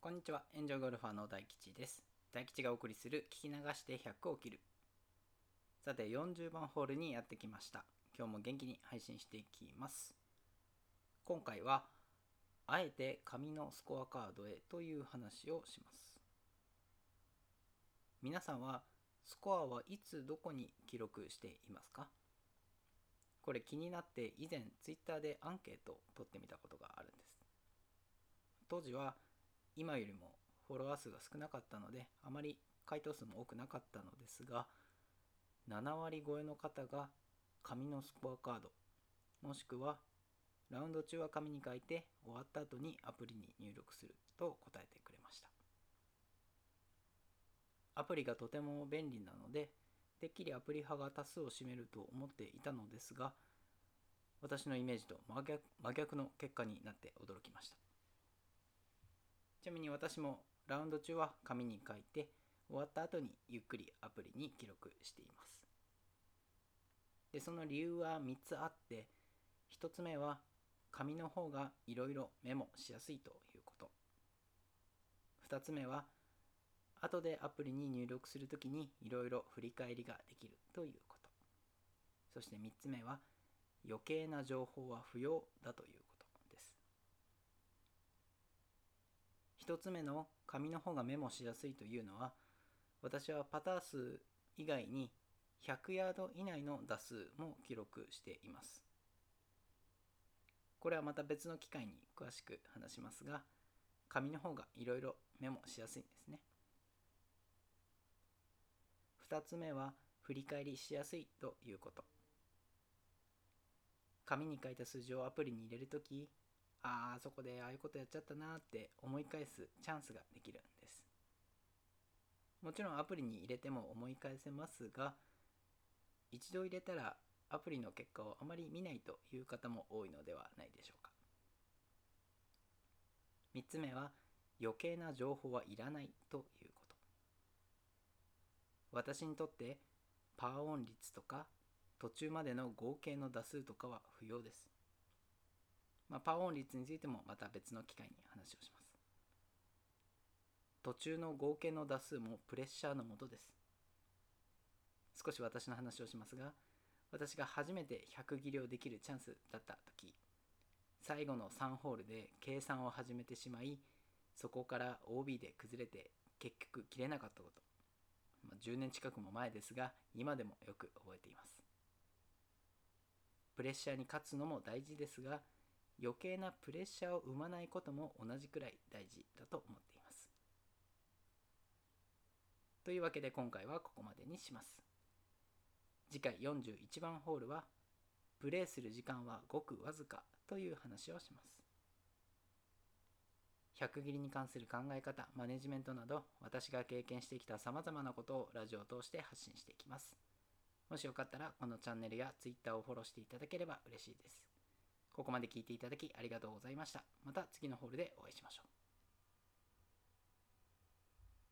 こんにちは、エンジョイゴルファーの大吉です。大吉がお送りする聞き流して100を切る。さて、40番ホールにやってきました。今日も元気に配信していきます。今回は、あえて紙のスコアカードへという話をします。皆さんは、スコアはいつどこに記録していますか？これ気になって以前 Twitter でアンケートを取ってみたことがあるんです。当時は今よりもフォロワー数が少なかったのであまり回答数も多くなかったのですが7割超えの方が紙のスコアカードもしくはラウンド中は紙に書いて終わった後にアプリに入力すると答えてくれました。アプリがとても便利なのでてっきりアプリ派が多数を占めると思っていたのですが私のイメージと真逆真逆の結果になって驚きました。ちなみに私もラウンド中は紙に書いて終わった後にゆっくりアプリに記録しています。でその理由は3つあって1つ目は紙の方がいろいろメモしやすいということ。2つ目は後でアプリに入力するときにいろいろ振り返りができるということ。そして3つ目は余計な情報は不要だということです1つ目の紙の方がメモしやすいというのは私はパター数以外に100ヤード以内の打数も記録しています。これはまた別の機会に詳しく話しますが紙の方がいろいろメモしやすいんですね。2つ目は振り返りしやすいということ。紙に書いた数字をアプリに入れるときああそこでああいうことやっちゃったなって思い返すチャンスができるんです。もちろんアプリに入れても思い返せますが一度入れたらアプリの結果をあまり見ないという方も多いのではないでしょうか。3つ目は余計な情報はいらないということ。私にとってパーオン率とか途中までの合計の打数とかは不要です。まあ、パーオン率についてもまた別の機会に話をします。途中の合計の打数もプレッシャーのもとです。少し私の話をしますが、私が初めて100切りをできるチャンスだった時、最後の3ホールで計算を始めてしまい、そこから OB で崩れて結局切れなかったこと。まあ、10年近くも前ですが、今でもよく覚えています。プレッシャーに勝つのも大事ですが、余計なプレッシャーを生まないことも同じくらい大事だと思っています。というわけで今回はここまでにします。次回41番ホールは、プレーする時間はごくわずかという話をします。100切りに関する考え方、マネジメントなど、私が経験してきた様々なことをラジオを通して発信していきます。もしよかったら、このチャンネルや Twitter をフォローしていただければ嬉しいです。ここまで聞いていただきありがとうございました。また次のホールでお会いしましょう。